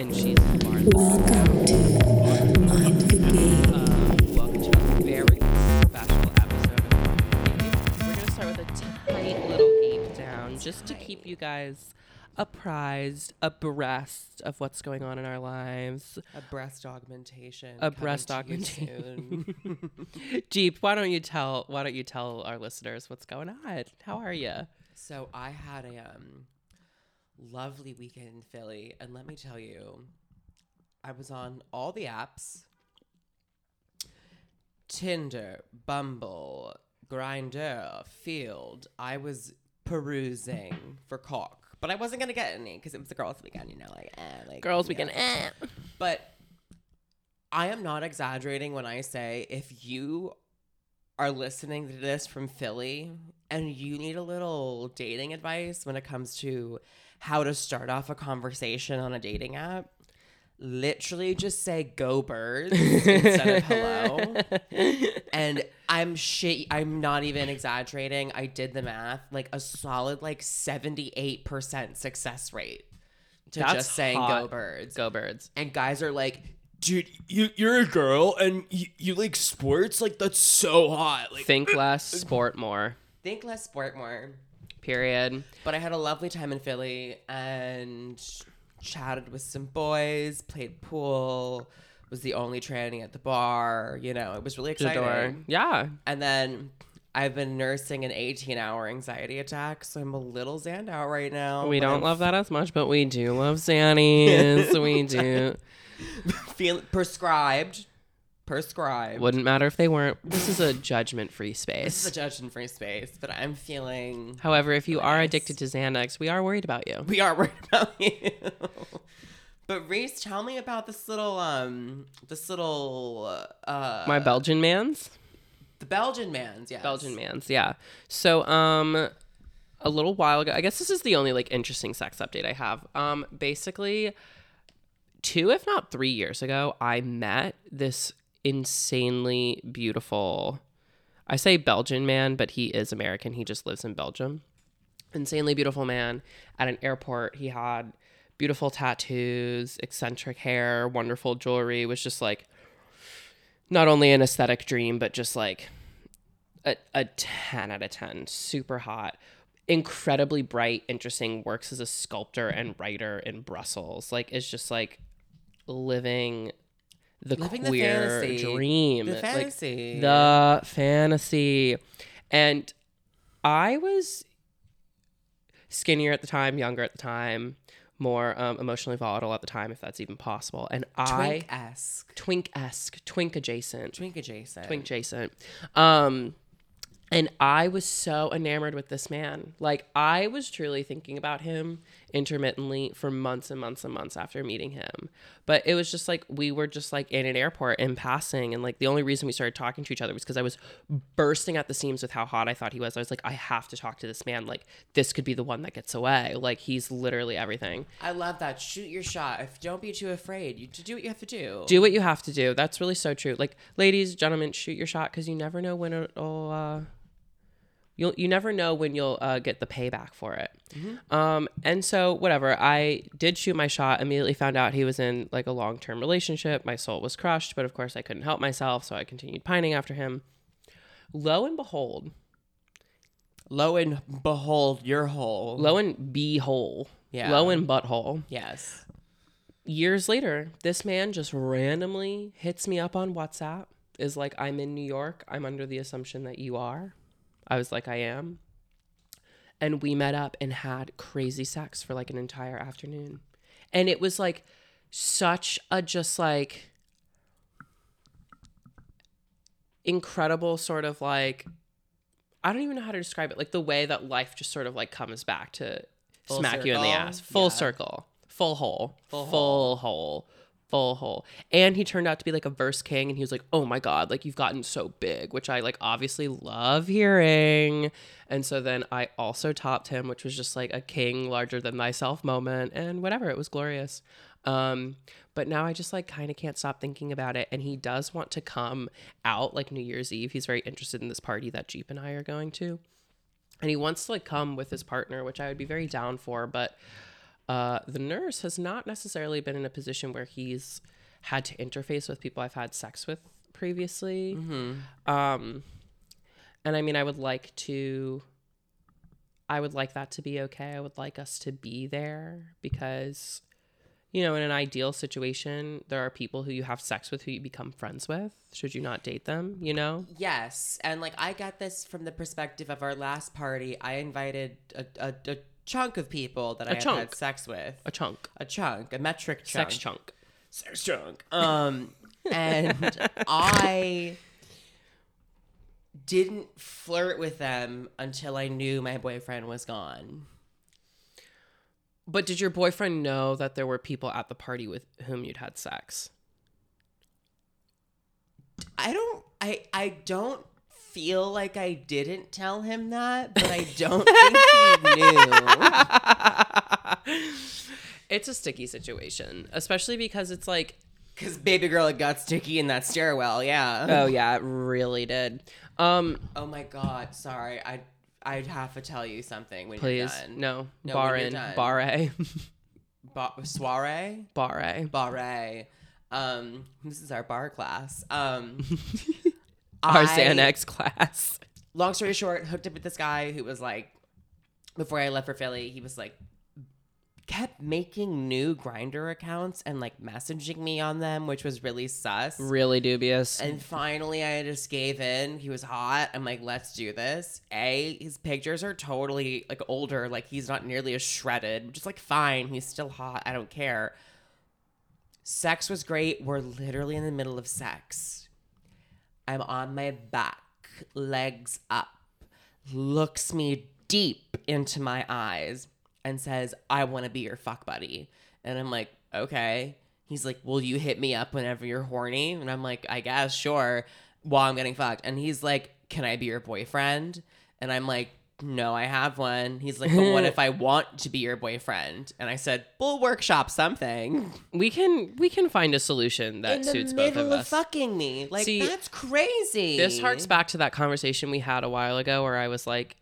and she's Martha. Welcome to Mind the Game. Um, welcome to a very special episode of Mind the Game. We're gonna start with a tight little game down, just to keep you guys apprised, abreast of what's going on in our lives. A breast augmentation. A breast augmentation. Jeep, why don't you tell why don't you tell our listeners what's going on? How are you? so I had a um, lovely weekend in Philly, and let me tell you, I was on all the apps: Tinder, Bumble, Grindr, Feeld. I was perusing for cock, but I wasn't gonna get any because it was the girls' weekend. You know, like eh, like Girls weekend. Eh. But I am not exaggerating when I say if you are listening to this from Philly and you need a little dating advice when it comes to how to start off a conversation on a dating app, literally just say go birds instead of hello. And I'm shit I'm not even exaggerating. I did the math, like a solid like 78% success rate to That's just saying go birds Go birds. and guys are like dude, you you're a girl and you, you like sports? Like that's so hot. Like Think less, sport more. think less sport more Period. but i had a lovely time in philly and chatted with some boys played pool was the only tranny at the bar you know it was really exciting. Yeah. and then i've been nursing an 18 hour anxiety attack so i'm a little zanned out right now We don't I'm love that as much, but we do love Xannies. we do. Feel prescribed prescribed Wouldn't matter if they weren't. This is a judgment free space. this is a judgment free space but i'm feeling However, if you are addicted to Xanax, we are worried about you. We are worried about you. but Reese, tell me about this little um this little uh My Belgian man's? the Belgian man's, yeah. Belgian man's, yeah. So, um, a little while ago, I guess this is the only like interesting sex update I have. Um, basically, two, if not three years ago, I met this insanely beautiful. I say Belgian man, but he is American. He just lives in Belgium. Insanely beautiful man at an airport. He had beautiful tattoos, eccentric hair, wonderful jewelry. Was just like not only an aesthetic dream, but just like a, a 10 out of 10 super hot incredibly bright interesting works as a sculptor and writer in brussels like is just like living the Living the queer fantasy. dream The Like, fantasy. the fantasy and i was skinnier at the time younger at the time more um, emotionally volatile at the time if that's even possible and i Twink-esque. twink-esque twink adjacent Twink adjacent. twink adjacent. Um, and I was so enamored with this man. Like I was truly thinking about him intermittently for months and months and months after meeting him. But it was just like we were just like in an airport in passing, and like the only reason we started talking to each other was because I was bursting at the seams with how hot I thought he was. I was like, I have to talk to this man. Like this could be the one that gets away. Like he's literally everything. I love that. Shoot your shot. If don't be too afraid. You to do what you have to do. do what you have to do. That's really so true. Like, ladies, gentlemen, shoot your shot because you never know when it'll. Uh, you'll you never know when you'll uh, get the payback for it. Um, and so whatever, I did shoot my shot. Immediately found out he was in like a long term relationship. My soul was crushed, but of course I couldn't help myself, so I continued pining after him. Lo and behold, Lo and behold, your hole. lo and behold, Yeah. lo and butthole. Yes. years later, this man just randomly hits me up on WhatsApp. Is like, I'm in New York. I'm under the assumption that you are. I was like, I am. And we met up and had crazy sex for like an entire afternoon. And it was like such a just like incredible sort of like, I don't even know how to describe it. Like the way that life just sort of like comes back to Full smack you in the ass. Full Yeah. circle. Full hole. Full Full, hole. Full hole. And he turned out to be like a verse king and he was like, "Oh my god, like you've gotten so big," which I like obviously love hearing. And so then I also topped him, which was just like a king larger than thyself moment and whatever, it was glorious. Um but now I just like kind of can't stop thinking about it and he does want to come out like New Year's Eve. He's very interested in this party that Jeep and I are going to and he wants to like come with his partner which i would be very down for but Uh, the nurse has not necessarily been in a position where he's had to interface with people I've had sex with previously. Um, and I mean, I would like to. I would like that to be okay. I would like us to be there because, you know, in an ideal situation, there are people who you have sex with who you become friends with. Should you not date them? You know. Yes, and like I got this from the perspective of our last party. I invited a, a, a chunk of people that I have chunk. had sex with. A chunk, A chunk, a metric chunk. sex chunk. Sex chunk. Um, and I didn't flirt with them until I knew my boyfriend was gone. But did your boyfriend know that there were people at the party with whom you'd had sex? I don't. I I don't feel like I didn't tell him that, but I don't think he knew. It's a sticky situation, especially because it's like, Cause baby girl, it got sticky in that stairwell. Yeah. oh yeah, it really did. Um, Oh my god, sorry. I I'd have to tell you something when please, you're done. no, No, bar in, done. bar A, Ba- soiree? bar A. Barre. Um, this is our bar class. Um Our I- Xanax class. Long story short, hooked up with this guy who was like before I left for Philly, he was like kept making new Grindr accounts and like messaging me on them, which was really sus. Really dubious. And finally, I just gave in. He was hot. I'm like, let's do this. A, his pictures are totally like older. Like he's not nearly as shredded, which is like fine. He's still hot. I don't care. Sex was great. We're literally in the middle of sex. I'm on my back, legs up, looks me deep into my eyes, and says, I want to be your fuck buddy. And I'm like, okay. He's like, Will you hit me up whenever you're horny? And I'm like, I guess, sure, while I'm getting fucked. And he's like, Can I be your boyfriend? And I'm like, No, I have one. He's like, But what if I want to be your boyfriend? And I said, We'll workshop something. we can we can find a solution that In the suits both middle of of us. fucking me. Like, See, that's crazy. This harks back to that conversation we had a while ago where I was like,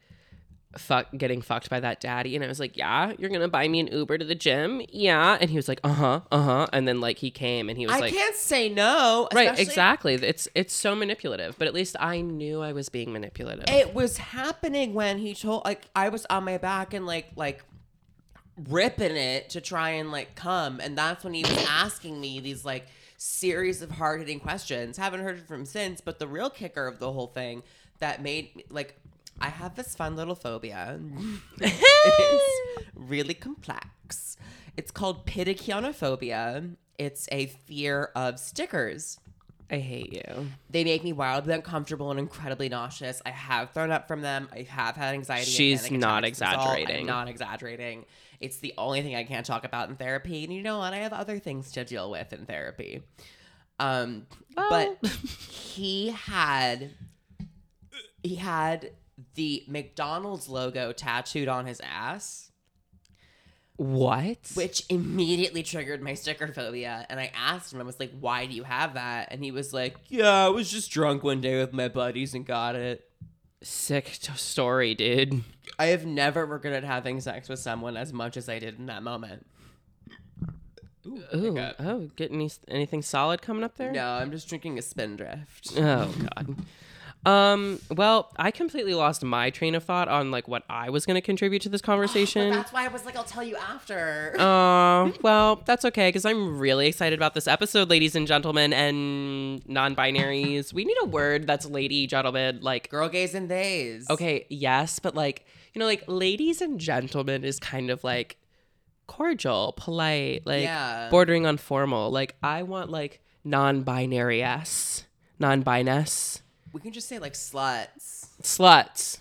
fuck, getting fucked by that daddy. And I was like, yeah, you're to buy me an Uber to the gym? Yeah. And he was like, uh huh, uh huh. And then like he came and he was I like, can't say no. right, especially- exactly. It's, it's so manipulative, but at least I knew I was being manipulative. It was happening when he told like I was on my back and like like ripping it to try and like come and that's when he was asking me these like series of hard-hitting questions haven't heard from him since but the real kicker of the whole thing that made like i have this fun little phobia it's really complex it's called pidikionophobia it's a fear of stickers I hate you. they make me wildly uncomfortable and incredibly nauseous. I have thrown up from them. I have had anxiety. She's not exaggerating. not exaggerating. It's the only thing I can't talk about in therapy. And you know what? I have other things to deal with in therapy. Um, but he had he had the McDonald's logo tattooed on his ass What? which immediately triggered my sticker phobia. And I asked him, I was like, why do you have that? And he was like, yeah, I was just drunk one day with my buddies and got it. Sick t- story, dude. I have never regretted having sex with someone as much as I did in that moment. Ooh, hiccup. oh, get any, anything solid coming up there? No, I'm just drinking a spindrift. Oh god. Um, well, I completely lost my train of thought on like what I was going to contribute to this But conversation. that's why I was like, I'll tell you after. Uh, well, that's okay because I'm really excited about this episode, ladies and gentlemen, and non-binaries. We need a word that's lady, gentlemen, like Girl gays and theys. okay, yes, but like you know, like ladies and gentlemen is kind of like cordial, polite, like Yeah. bordering on formal. Like I want like non-binary s, non-biness, We can just say like sluts. sluts.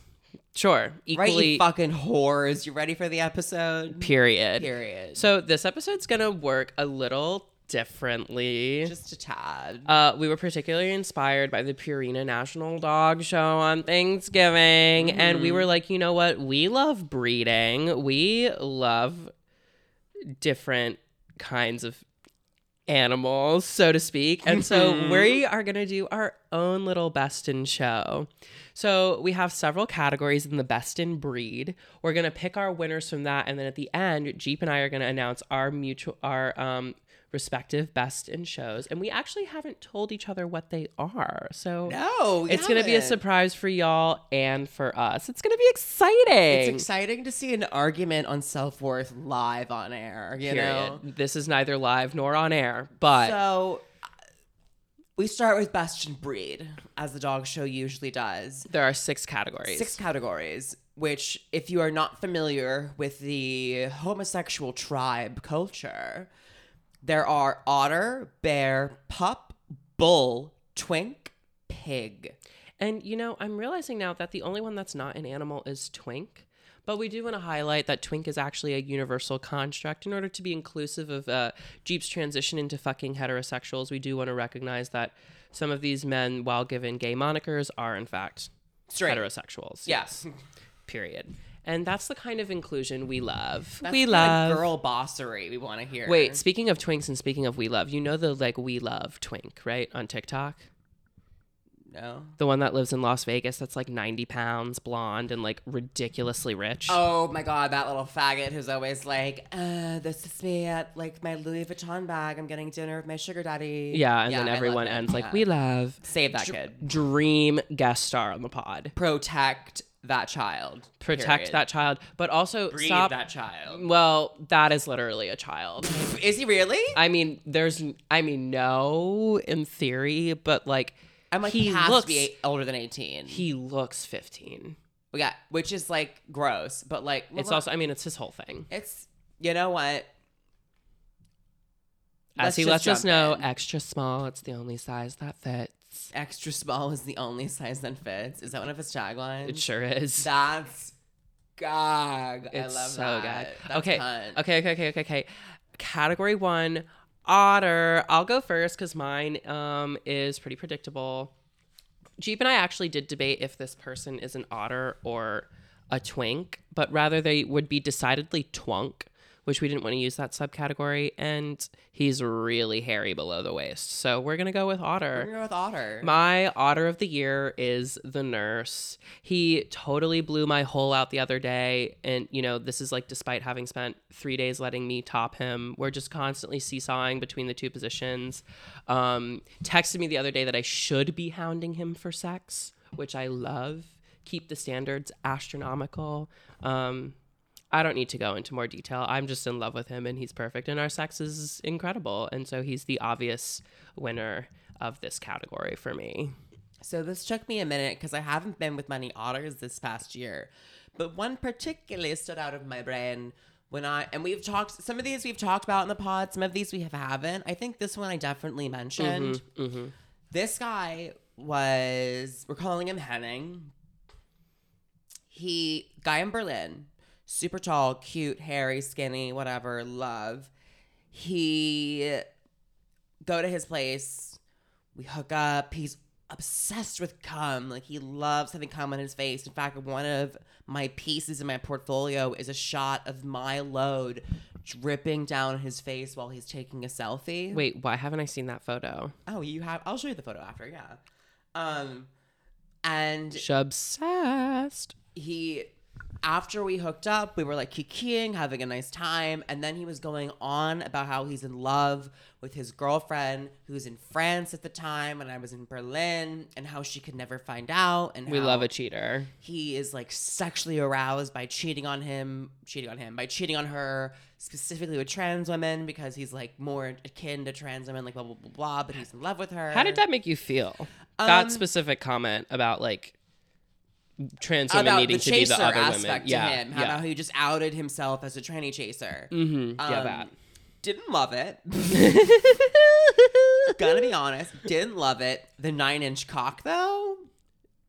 Sure, Right, equally. you fucking whores. You ready for the episode? period. Period. So this episode's gonna work a little differently. just a tad. Uh, we were particularly inspired by the Purina National Dog Show on Thanksgiving, and we were like, you know what? We love breeding. We love different kinds of animals, so to speak. And so Mm-hmm. we are going to do our own little best in show. So we have several categories in the best in breed. We're going to pick our winners from that. And then at the end, Jeep and I are going to announce our mutual, our, um, respective best in shows and we actually haven't told each other what they are so No, it's going to be a surprise for y'all and for us it's going to be exciting It's exciting to see an argument on self worth live on air. You know, this is neither live nor on air but so we start with best in breed, as the dog show usually does. there are six categories Six categories. Which, if you are not familiar with the homosexual tribe culture, there are otter, bear, pup, bull, twink, pig. And you know, I'm realizing now that the only one that's not an animal is twink. But we do want to highlight that twink is actually a universal construct. In order to be inclusive of uh, Jeep's transition into fucking heterosexuals, we do want to recognize that some of these men, while given gay monikers, are in fact Straight. heterosexuals. Yes. Period. And that's the kind of inclusion we love. That's we love. girl bossery we want to hear. Wait, speaking of twinks and speaking of we love, you know the like we love twink, right? On TikTok? No. The one that lives in Las Vegas that's like 90 pounds, blonde, and like ridiculously rich. Oh my god, that little faggot who's always like, uh, this is me at like my Louis Vuitton bag. I'm getting dinner with my sugar daddy. Yeah, and I then everyone ends like, Yeah. we love. save that kid. Dream guest star on the pod. Protect that child. Protect period. that child, but also Breed stop. that child. Well, that is literally a child. Is he really? I mean, there's, I mean, no, in theory, but like, I'm like, he he has looks, to be older than 18. he looks 15. yeah, which is like gross, but like, It's also, I mean, it's his whole thing. it's, you know what? As Let's he lets us know, in. extra small. It's the only size that fits. Extra small is the only size that fits. Is that one of his taglines? It sure is. That's gag. It's I love so that. good. That's Okay. cunt. Okay, okay, okay, okay, okay. Category one, otter. I'll go first because mine um is pretty predictable. Jeep and I actually did debate if this person is an otter or a twink, but rather they would be decidedly twunk, which we didn't want to use that subcategory. And he's really hairy below the waist. So we're going to go with Otter. We're gonna go with Otter. My otter of the year is the nurse. He totally blew my hole out the other day. And, you know, this is like despite having spent three days letting me top him. We're just constantly seesawing between the two positions. Um, texted me the other day that I should be hounding him for sex, which I love. Keep the standards astronomical. Um, I don't need to go into more detail. I'm just in love with him and he's perfect and our sex is incredible. And so he's the obvious winner of this category for me. So this took me a minute because I haven't been with many otters this past year, but one particularly stood out of my brain when I and we've talked. Some of these we've talked about in the pod. Some of these we have haven't. I think this one I definitely mentioned. Mm-hmm, mm-hmm. This guy was we're calling him Henning. He guy in Berlin, super tall, cute, hairy, skinny, whatever, love. He go to his place. We hook up. He's obsessed with cum. Like he loves having cum on his face. In fact, one of my pieces in my portfolio is a shot of my load dripping down his face while he's taking a selfie. Wait, why haven't I seen that photo? Oh, you have? I'll show you the photo after. Yeah. Um, and Obsessed. he after we hooked up we were like kikiing having a nice time and then he was going on about how he's in love with his girlfriend who's in france at the time and i was in berlin and how she could never find out and We love a cheater. he is like sexually aroused by cheating on him cheating on him by cheating on her specifically with trans women because he's like more akin to trans women like blah blah blah blah but he's in love with her How did that make you feel? that Um, specific comment about like trans women about needing the to be chaser the other aspect women. to yeah, him how yeah. about he just outed himself as a tranny chaser mm-hmm. yeah, Um, that. Didn't love it. Gonna be honest, didn't love it. The nine inch cock, though,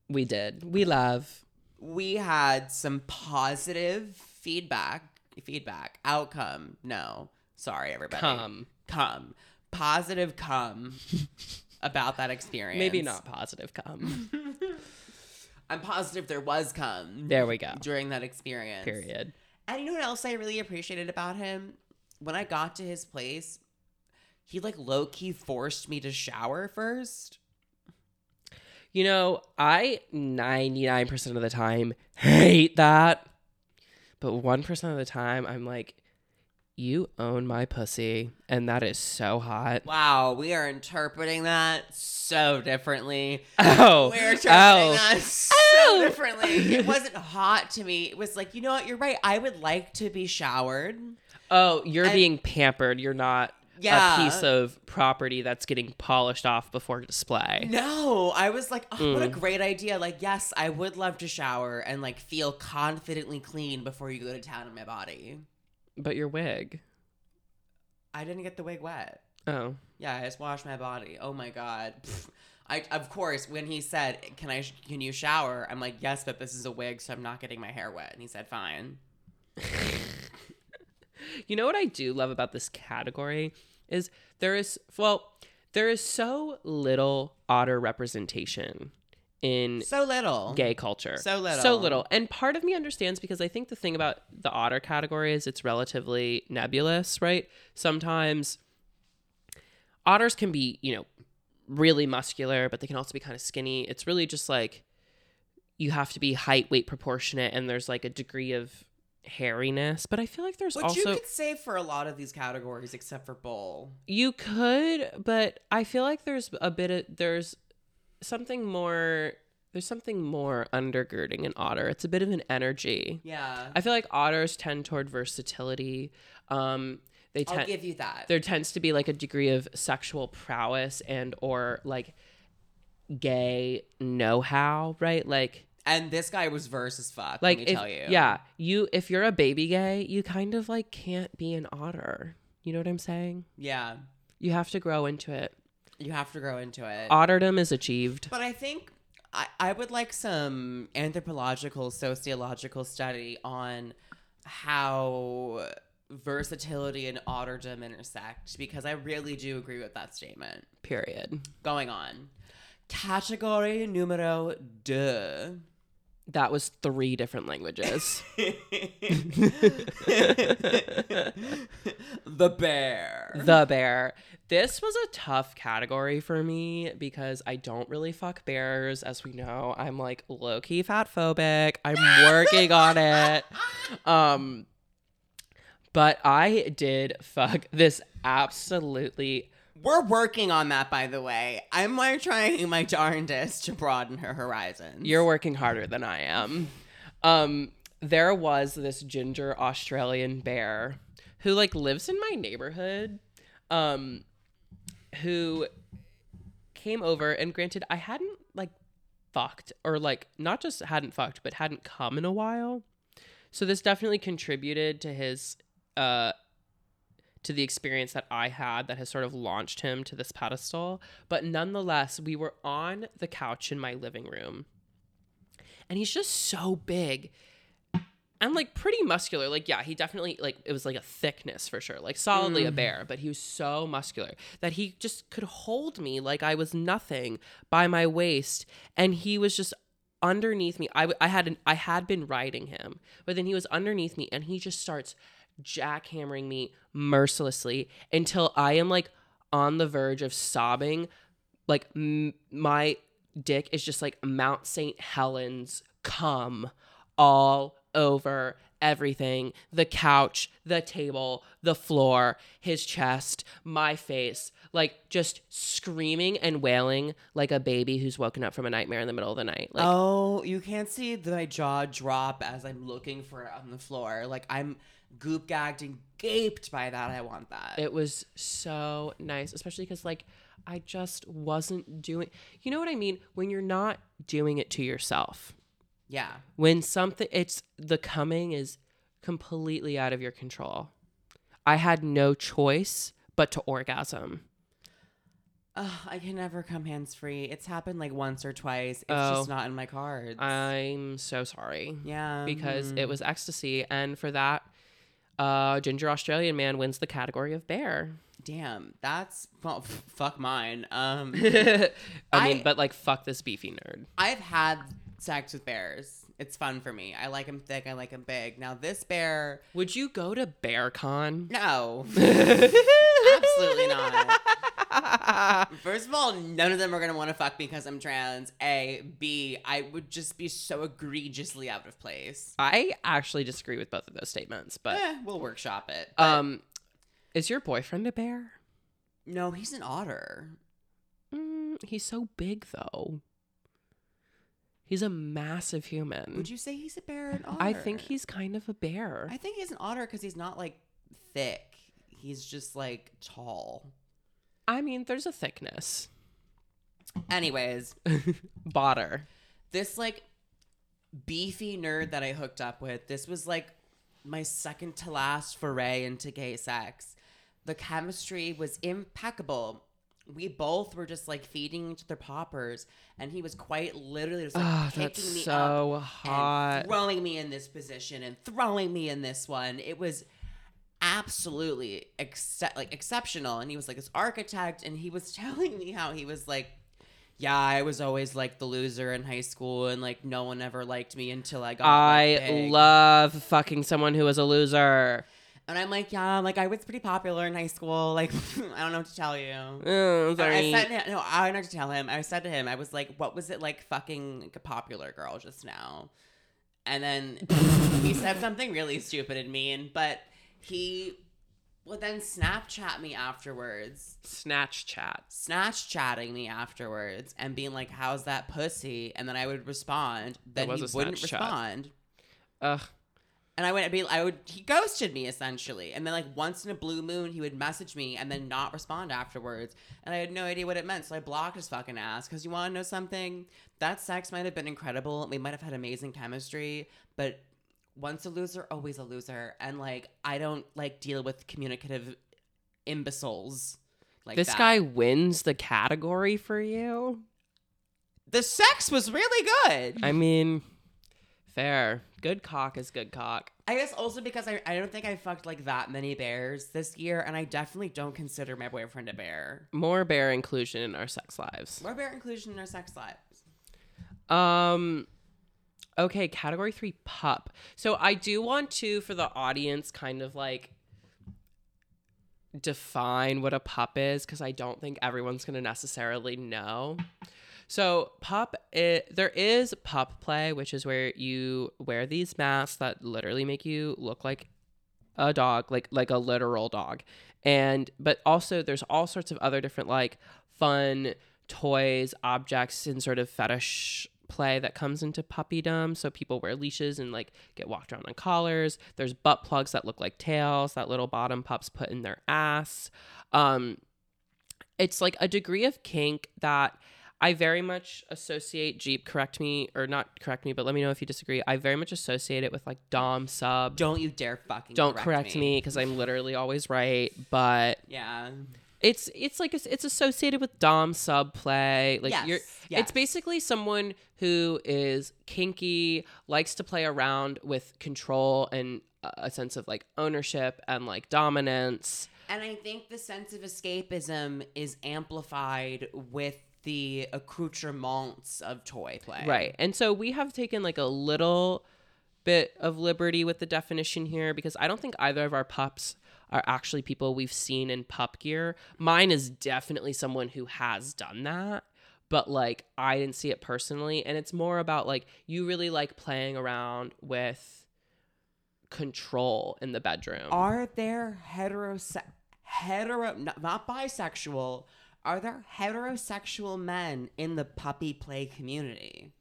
We did. We love. we had some positive feedback. Feedback outcome. No, sorry, everybody. Come. come, positive come about that experience. Maybe not positive come. I'm positive there was come there we go. during that experience. Period. And you know what else I really appreciated about him? When I got to his place, he like low key forced me to shower first. You know, I 99% of the time hate that. But 1% of the time, I'm like, you own my pussy. And that is so hot. Wow, we are interpreting that so differently. Oh. We're interpreting oh. that so Oh. differently. It wasn't hot to me. It was like, you know what? You're right. I would like to be showered. Oh, you're And- being pampered. You're not Yeah. a piece of property that's getting polished off before display. No, I was like, oh, what a Mm. great idea. Like, yes, I would love to shower and like feel confidently clean before you go to town on my body. But your wig. I didn't get the wig wet. Oh. Yeah, I just washed my body. Oh my god. Pfft. I of course when he said, "Can I? Can you shower?" I'm like, "Yes, but this is a wig, so I'm not getting my hair wet." And he said, "Fine." You know what I do love about this category is there is well, there is so little otter representation in So little. gay culture. So little. So little. And part of me understands because I think the thing about the otter category is it's relatively nebulous, right? Sometimes otters can be, you know, really muscular, but they can also be kind of skinny. It's really just like you have to be height weight proportionate and there's like a degree of hairiness, but I feel like there's Which also you could say for a lot of these categories, except for bowl. You could, but I feel like there's a bit of there's something more there's something more undergirding an otter. It's a bit of an energy. Yeah, I feel like otters tend toward versatility. Um they I'll give you that. there tends to be like a degree of sexual prowess and or like gay know-how, right? Like And this guy was verse as fuck. like let me if, tell you. yeah, you if you're a baby gay, you kind of like can't be an otter. You know what I'm saying? yeah. You have to grow into it. You have to grow into it. Otterdom is achieved. But I think I, I would like some anthropological, sociological study on how versatility and otterdom intersect because I really do agree with that statement. Period. Going on. Category numero deux. That was three different languages. the bear. the bear. This was a tough category for me because I don't really fuck bears, as we know. I'm like low key fat phobic. I'm working on it. Um, but I did fuck this absolutely. We're working on that, by the way. I'm like trying my darndest to broaden her horizons. You're working harder than I am. Um, there was this ginger Australian bear who like lives in my neighborhood. Um, who came over and granted I hadn't like fucked or like not just hadn't fucked but hadn't come in a while. So this definitely contributed to his uh to the experience that I had that has sort of launched him to this pedestal. But nonetheless, we were on the couch in my living room. And he's just so big and like pretty muscular. Like, yeah, he definitely like it was like a thickness for sure, like solidly a mm. bear, but he was so muscular that he just could hold me like I was nothing by my waist, and he was just underneath me. I, I had an, I had been riding him, but then he was underneath me, and he just starts jackhammering me mercilessly until I am like on the verge of sobbing. Like m- my dick is just like Mount St. Helens come all over everything the couch, the table, the floor, his chest, my face, like just screaming and wailing like a baby who's woken up from a nightmare in the middle of the night. Like, oh, you can't see the, my jaw drop as I'm looking for it on the floor. Like I'm goop gagged and gaped by that. I want that. it was so nice, especially because like I just wasn't doing, you know what I mean? When you're not doing it to yourself. Yeah. when something it's the coming is completely out of your control i had no choice but to orgasm Ugh, I can never come hands free. It's happened like once or twice. It's Oh. just not in my cards. i'm so sorry yeah. because mhm. it was ecstasy and for that uh ginger australian man wins the category of bear damn. That's well, f- fuck mine. Um i mean I- but like fuck this beefy nerd I've had sex with bears It's fun for me. I like them thick. I like them big. Now this bear, Would you go to BearCon? no, absolutely not. First of all, none of them are gonna want to fuck me because I'm trans. A, B, I would just be so egregiously out of place. I actually disagree with both of those statements, but Eh, we'll workshop it. But um, is your boyfriend a bear? no, he's an otter. Mm, he's so big though. He's a massive human. Would you say he's a bear or an otter? I think he's kind of a bear. I think he's an otter because he's not like thick. He's just like tall. I mean, there's a thickness. Anyways, Botter. this like beefy nerd that I hooked up with, this was like my second to last foray into gay sex. The chemistry was impeccable. We both were just like feeding each other poppers, and he was quite literally just like Oh, picking that's me so up hot. and throwing me in this position and throwing me in this one. It was absolutely like exceptional. And he was like this architect, and he was telling me how he was like, yeah, I was always like the loser in high school, and like no one ever liked me until I got. I big." love fucking someone who is a loser. And I'm like, yeah, like I was pretty popular in high school. Like I don't know what to tell you. Oh, And I said to him, no, I don't know what to tell him. I said to him, I was like, what was it like fucking like, a popular girl just now? And then he said something really stupid and mean, but he would then Snapchat me afterwards, Snatch chat. snatch chatting me afterwards, and being like, how's that pussy? And then I would respond. Then he wouldn't chat. respond. Ugh. And I would be, I would, he ghosted me essentially. And then, like, once in a blue moon, he would message me and then not respond afterwards. And I had no idea what it meant. So I blocked his fucking ass. Because you want to know something? That sex might have been incredible. We might have had amazing chemistry. But once a loser, always a loser. And, like, I don't, like, deal with communicative imbeciles like this that. guy wins the category for you. The sex was really good. I mean, fair. Good cock is good cock. I guess also because I, I don't think I fucked like that many bears this year, and I definitely don't consider my boyfriend a bear. More bear inclusion in our sex lives. More bear inclusion in our sex lives. Um okay, category 3 pup. So I do want to for the audience kind of like define what a pup is cuz I don't think everyone's going to necessarily know. So pop, it, there is pup play which is where you wear these masks that literally make you look like a dog, like like a literal dog. And but also there's all sorts of other different like fun toys, objects, and sort of fetish play that comes into puppydom. So people wear leashes and like get walked around on collars. There's butt plugs that look like tails that little bottom pups put in their ass. Um, it's like a degree of kink that I very much associate Jeep. Correct me or not correct me, but let me know if you disagree. I very much associate it with like dom sub. Don't you dare fucking Don't correct me because I'm literally always right, but Yeah. it's it's like it's associated with dom sub play like Yes, you're yes. it's basically someone who is kinky likes to play around with control and a- a sense of like ownership and like dominance And I think the sense of escapism is amplified with the accoutrements of toy play. right and so we have taken like a little bit of liberty with the definition here because i don't think either of our pups are actually people we've seen in pup gear mine is definitely someone who has done that but like I didn't see it personally and it's more about like you really like playing around with control in the bedroom. Are there heterose- hetero not, not bisexual? Are there heterosexual men in the puppy play community?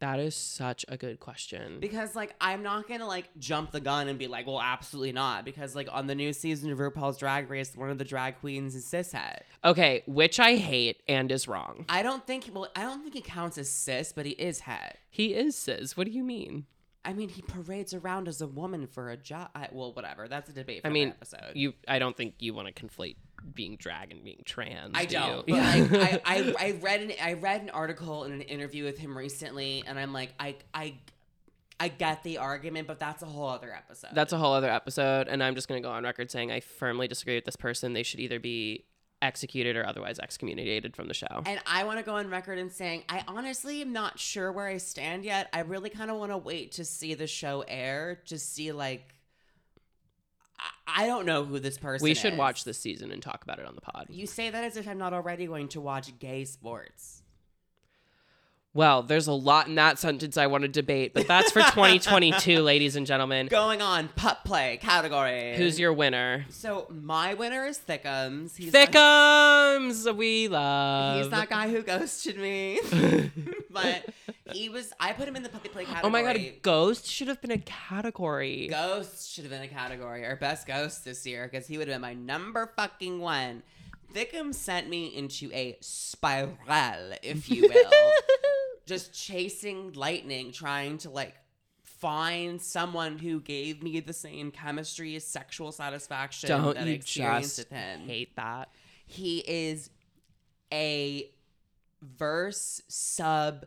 that is such a good question. Because like I'm not gonna like jump the gun and be like, well, absolutely not. Because like on the new season of RuPaul's Drag Race, one of the drag queens is cishet. Okay, which I hate and is wrong. I don't think well, I don't think he counts as cis, but he is het. He is cis. What do you mean? I mean, he parades around as a woman for a job. Well, whatever. That's a debate. For I mean, episode. you I don't think you want to conflate being drag and being trans. I do don't. you? But like, I, I, I read an I read an article in an interview with him recently, and I'm like, I I I get the argument, but that's a whole other episode. That's a whole other episode, and I'm just gonna go on record saying I firmly disagree with this person. They should either be executed or otherwise excommunicated from the show. And I want to go on record and saying I honestly am not sure where I stand yet. I really kind of want to wait to see the show air to see like I, don't know who this person. Is. We should is. watch this season and talk about it on the pod. You say that as if I'm not already going to watch gay sports. Well, there's a lot in that sentence I want to debate, but that's for 2022, ladies and gentlemen. Going on pup play category. Who's your winner? So my winner is Thickums. He's that- Thickums, we love. He's that guy who ghosted me. but he was I put him in the puppy play category. Oh my god, Ghost should have been a category. Ghost should have been a category. Our best ghost this year, because he would have been my number fucking one. Thickum sent me into a spiral, if you will. Just chasing lightning, trying to like find someone who gave me the same chemistry, sexual satisfaction Don't that I you experienced just with him. hate that? He is a verse sub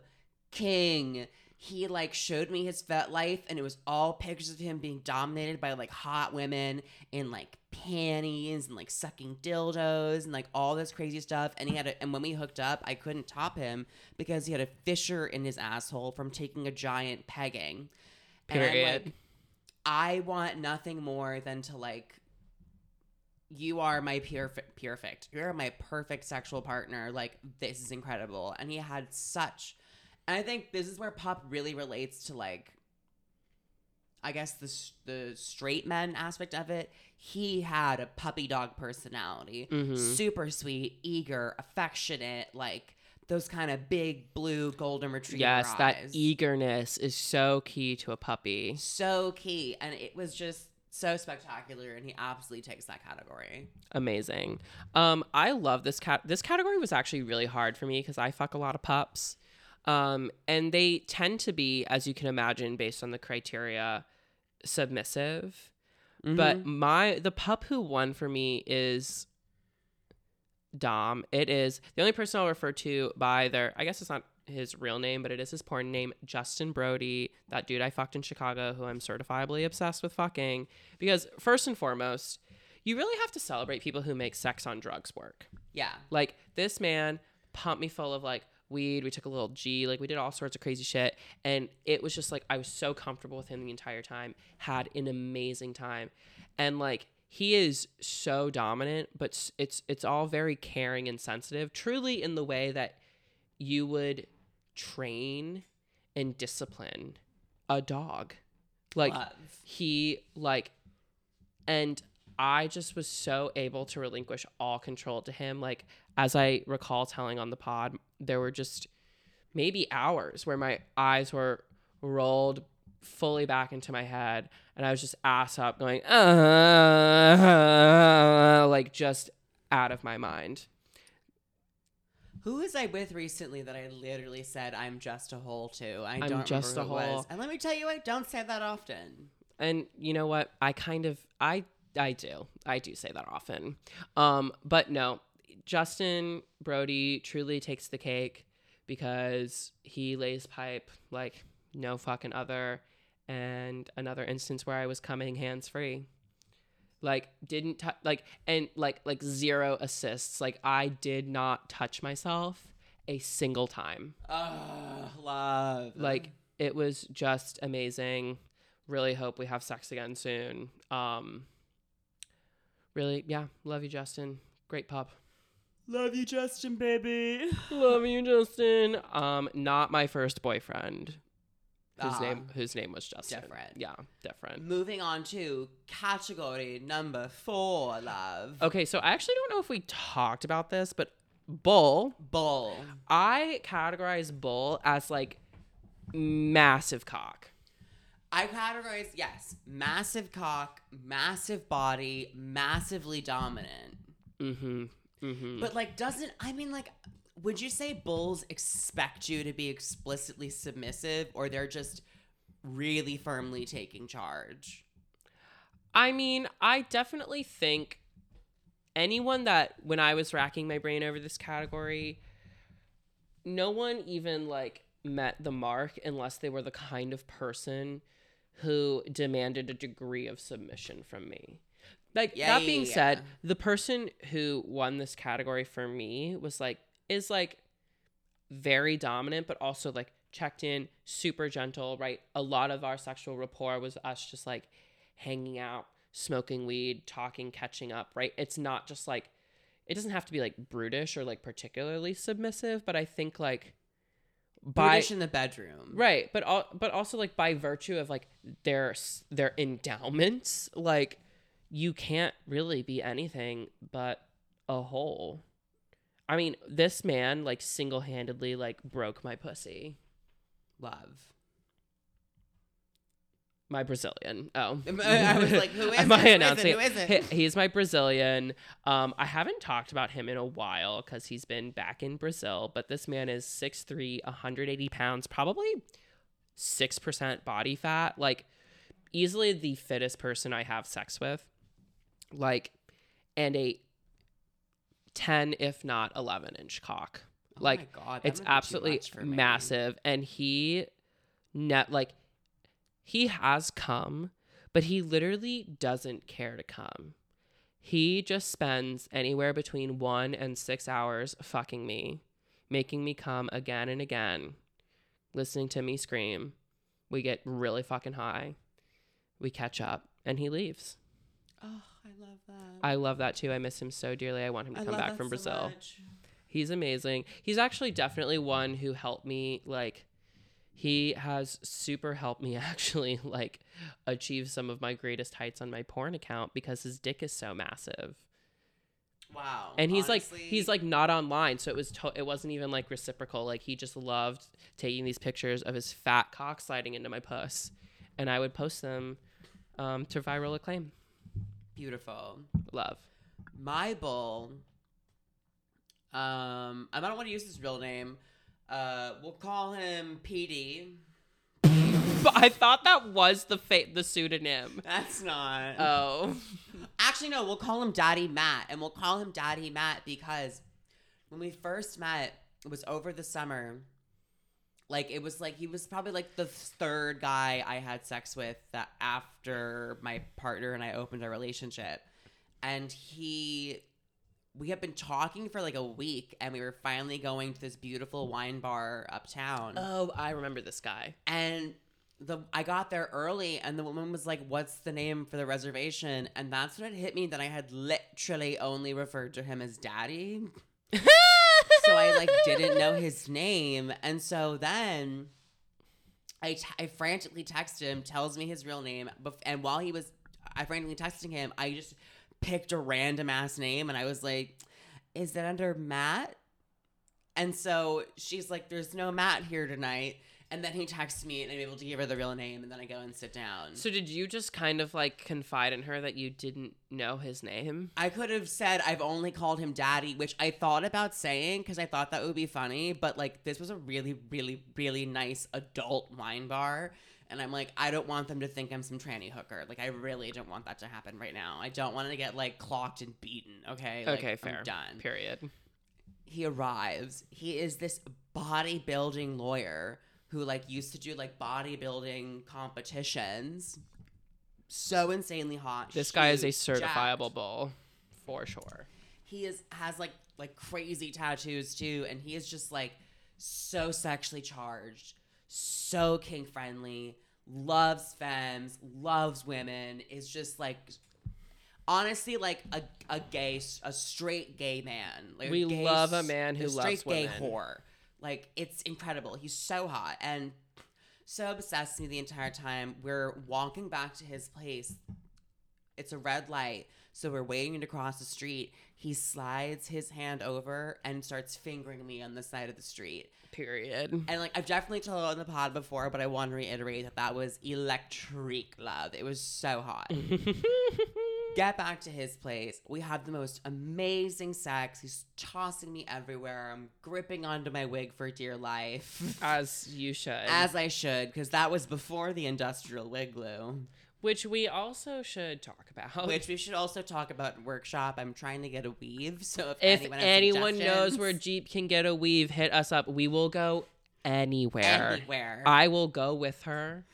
king. He like showed me his FetLife, and it was all pictures of him being dominated by like hot women in like panties and like sucking dildos and like all this crazy stuff. And he had a, and when we hooked up, I couldn't top him because he had a fissure in his asshole from taking a giant pegging. Period. like, I want nothing more than to like you are my perfect perfect you're my perfect sexual partner like this is incredible and he had such and i think this is where pop really relates to like i guess the the straight men aspect of it he had a puppy dog personality Mhm. super sweet eager affectionate like those kind of big blue golden retriever Yes, that eagerness is so key to a puppy. so key and it was just so spectacular and he absolutely takes that category Amazing. Um, I love this cat. This category was actually really hard for me because I fuck a lot of pups, um, and they tend to be, as you can imagine, based on the criteria, submissive. But my the pup who won for me is Dom. It is the only person I'll refer to by their. I guess it's not his real name, but it is his porn name, Justin Brody. That dude I fucked in Chicago, who I'm certifiably obsessed with fucking. Because first and foremost, you really have to celebrate people who make sex on drugs work. yeah Like this man pumped me full of like weed. We took a little G, like we did all sorts of crazy shit. And it was just like I was so comfortable with him the entire time. Had an amazing time. And like he is so dominant, but it's it's all very caring and sensitive, truly in the way that you would train and discipline a dog. Like Love. he like and I just was so able to relinquish all control to him. Like, as I recall telling on the pod, there were just maybe hours where my eyes were rolled fully back into my head and I was just ass up going, uh, like just out of my mind. Who was I with recently that I literally said I'm just a hole to? I I'm don't just remember a who it was. hole. And let me tell you, I don't say that often. And you know what? I kind of I I do. I do say that often. Um but no, Justin Brody truly takes the cake because he lays pipe like no fucking other and another instance where I was coming hands free. Like didn't like and like like zero assists. Like I did not touch myself a single time Oh, love. like it was just amazing really hope we have sex again soon um really yeah love you justin great pup love you, Justin, baby. love you justin um not my first boyfriend whose Ah, name whose name was justin different. yeah different Moving on to category number four, love. okay so i actually don't know if we talked about this but bull Bull. i categorize bull as like massive cock I categorize, yes, massive cock, massive body, massively dominant. mm-hmm mm-hmm But like, doesn't I mean like, would you say bulls expect you to be explicitly submissive, or they're just really firmly taking charge? I mean, I definitely think anyone that when I was racking my brain over this category, no one even like met the mark unless they were the kind of person who demanded a degree of submission from me. Like Yeah, that being yeah, said, the person who won this category for me was like is like very dominant, but also like checked in, super gentle, right? A lot of our sexual rapport was us just like hanging out, smoking weed, talking, catching up, right? It's not just like it doesn't have to be like brutish or like particularly submissive, but I think like by British in the bedroom. right, but all, but also like by virtue of like their their endowments, like you can't really be anything but a hole. I mean, this man like single-handedly like broke my pussy. Love. My Brazilian. Oh, I was like, who is Am I it? Is it? announcing Who is it? He- he's my Brazilian. Um, I haven't talked about him in a while because he's been back in Brazil. But this man is 6'3", 180 pounds, probably six percent body fat. Like easily the fittest person I have sex with. Like, and a ten, if not eleven inch cock. Oh like God, it's might be too absolutely me. massive. And he net like he has come but he literally doesn't care to come. He just spends anywhere between one and six hours fucking me making me come again and again listening to me scream. We get really fucking high. We catch up and he leaves. Oh, I love that. i love that too i miss him so dearly i want him to I come back from so brazil much. He's amazing. He's actually definitely one who helped me like he has super helped me actually like achieve some of my greatest heights on my porn account because his dick is so massive. Wow. And he's honestly, like he's like not online, so it was to- it wasn't even like reciprocal. Like he just loved taking these pictures of his fat cock sliding into my puss, and I would post them um, to viral acclaim. Beautiful. Love. My bull. Um, I don't want to use his real name. Uh, we'll call him PD. But I thought that was the fa- the pseudonym. That's not. Oh. Actually, no, we'll call him Daddy Matt. And we'll call him Daddy Matt because when we first met, it was over the summer. Like, it was like, he was probably like the third guy I had sex with that after my partner and I opened a relationship. And he, we had been talking for like a week and we were finally going to this beautiful wine bar uptown Oh, I remember this guy. and the I got there early and the woman was like, "What's the name for the reservation?" And that's when it hit me that I had literally only referred to him as Daddy. so I like didn't know his name, and so then I, t- I frantically texted him, tells me his real name, and while he was I frantically texting him, I just picked a random ass name, and I was like, "Is that under Matt?" And so she's like, "There's no Matt here tonight." And then he texts me, and I'm able to give her the real name, and then I go and sit down. So did you just kind of like confide in her that you didn't know his name? I could have said I've only called him daddy, which I thought about saying because I thought that would be funny. But like, this was a really, really, really nice adult wine bar. And I'm like, I don't want them to think I'm some tranny hooker. Like, I really don't want that to happen right now. I don't want to get like clocked and beaten. Okay. Like, okay, I'm fair. done. Period. He arrives. He is this bodybuilding lawyer who like used to do like bodybuilding competitions. So insanely hot. This guy is a huge, jacked. certifiable bull, for sure. he is has like like crazy tattoos too and he is just like so sexually charged so kink friendly loves femmes loves women is just like honestly like a, a gay a straight gay man like We gay love a man who a straight loves gay women. whore like it's incredible. He's so hot and so obsessed with me the entire time. We're walking back to his place. It's a red light so we're waiting to cross the street. He slides his hand over and starts fingering me on the side of the street. Period. and like i've definitely told on the pod before but i want to reiterate that that was electric love. It was so hot get back to his place we have the most amazing sex he's tossing me everywhere i'm gripping onto my wig for dear life As you should. as i should because that was before the industrial wig glue which we also should talk about. Which we should also talk about in workshop. I'm trying to get a weave, so if, if anyone, has anyone knows where Jeep can get a weave, hit us up. We will go anywhere. anywhere, I will go with her.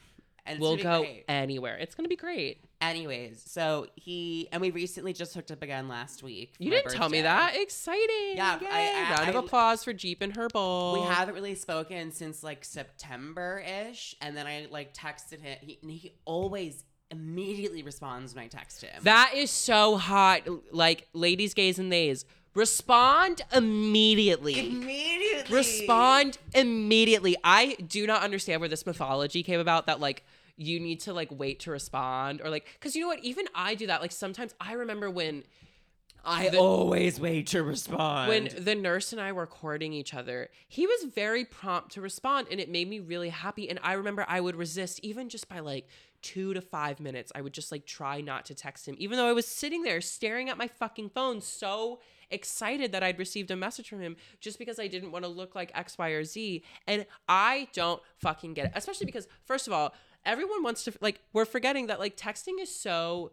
and We'll go great. anywhere. It's gonna be great. Anyways, so he and we recently just hooked up again last week. You didn't tell me that. Exciting. Yeah, Yay. I- I- Round of I- applause for Jeep and her bowl. We haven't really spoken since like September ish, and then I like texted him. He, and he always immediately responds when I text him. That is so hot. Like, ladies, gays, and theys, respond immediately. immediately respond immediately. I do not understand where this mythology came about that like you need to like wait to respond or like cuz you know what even I do that like sometimes I remember when I always wait to respond. when the nurse and I were courting each other, he was very prompt to respond and it made me really happy. And I remember I would resist even just by like two to five minutes. I would just like try not to text him, even though I was sitting there staring at my fucking phone, so excited that I'd received a message from him just because I didn't want to look like X, Y, or Z. And I don't fucking get it, especially because, first of all, everyone wants to, like, we're forgetting that like texting is so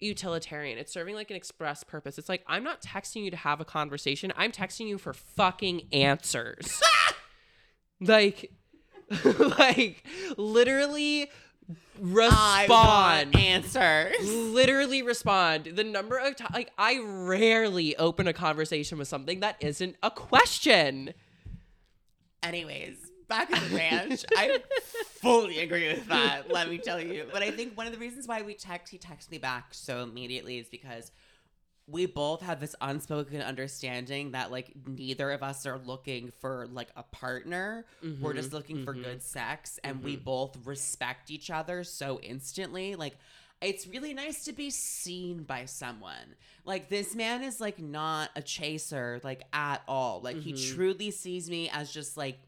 utilitarian. It's serving like an express purpose. It's like I'm not texting you to have a conversation. I'm texting you for fucking answers. like like literally respond. answers. literally respond. The number of times like I rarely open a conversation with something that isn't a question. Anyways, back at the ranch, I fully agree with that. Let me tell you. But I think one of the reasons why we text, he texts me back so immediately is because we both have this unspoken understanding that like neither of us are looking for like a partner. Mm-hmm. We're just looking for mm-hmm. good sex, and we mm-hmm. both respect each other so instantly. Like. It's really nice to be seen by someone. Like this man is like not a chaser like at all. Like he truly sees me as just like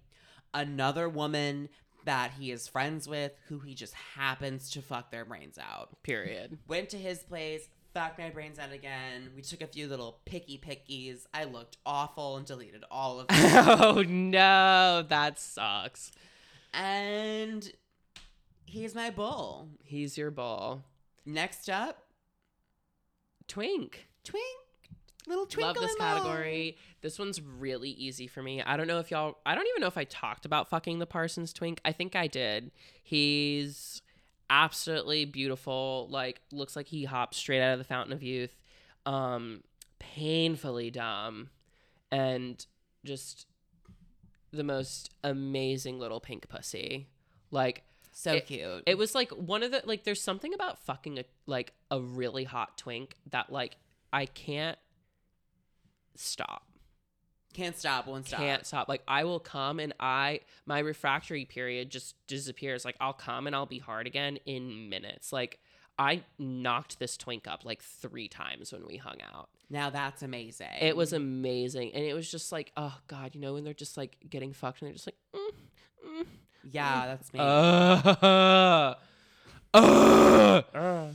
another woman that he is friends with who he just happens to fuck their brains out. Period. Went to his place, fucked my brains out again. We took a few little picky pickies. I looked awful and deleted all of them. oh no, that sucks. and he's my bull. He's your bull. Next up, Twink. twink. Little twinkle Love this in my eye. category. This one's really easy for me. I don't know if y'all I don't even know if I talked about fucking the Parsons twink. I think I did. He's absolutely beautiful. Like looks like he hops straight out of the fountain of youth. Um painfully dumb and just the most amazing little pink pussy. Like So it- cute. it was like one of the like there's something about fucking a like a really hot twink that like I can't stop. Can't stop, won't stop. Can't stop. Like I will come and I my refractory period just disappears. Like I'll come and I'll be hard again in minutes. Like I knocked this twink up like 3 times when we hung out. Now that's amazing. It was amazing and it was just like, oh god, you know when they're just like getting fucked and they're just like mm, Yeah, that's me. uh, uh,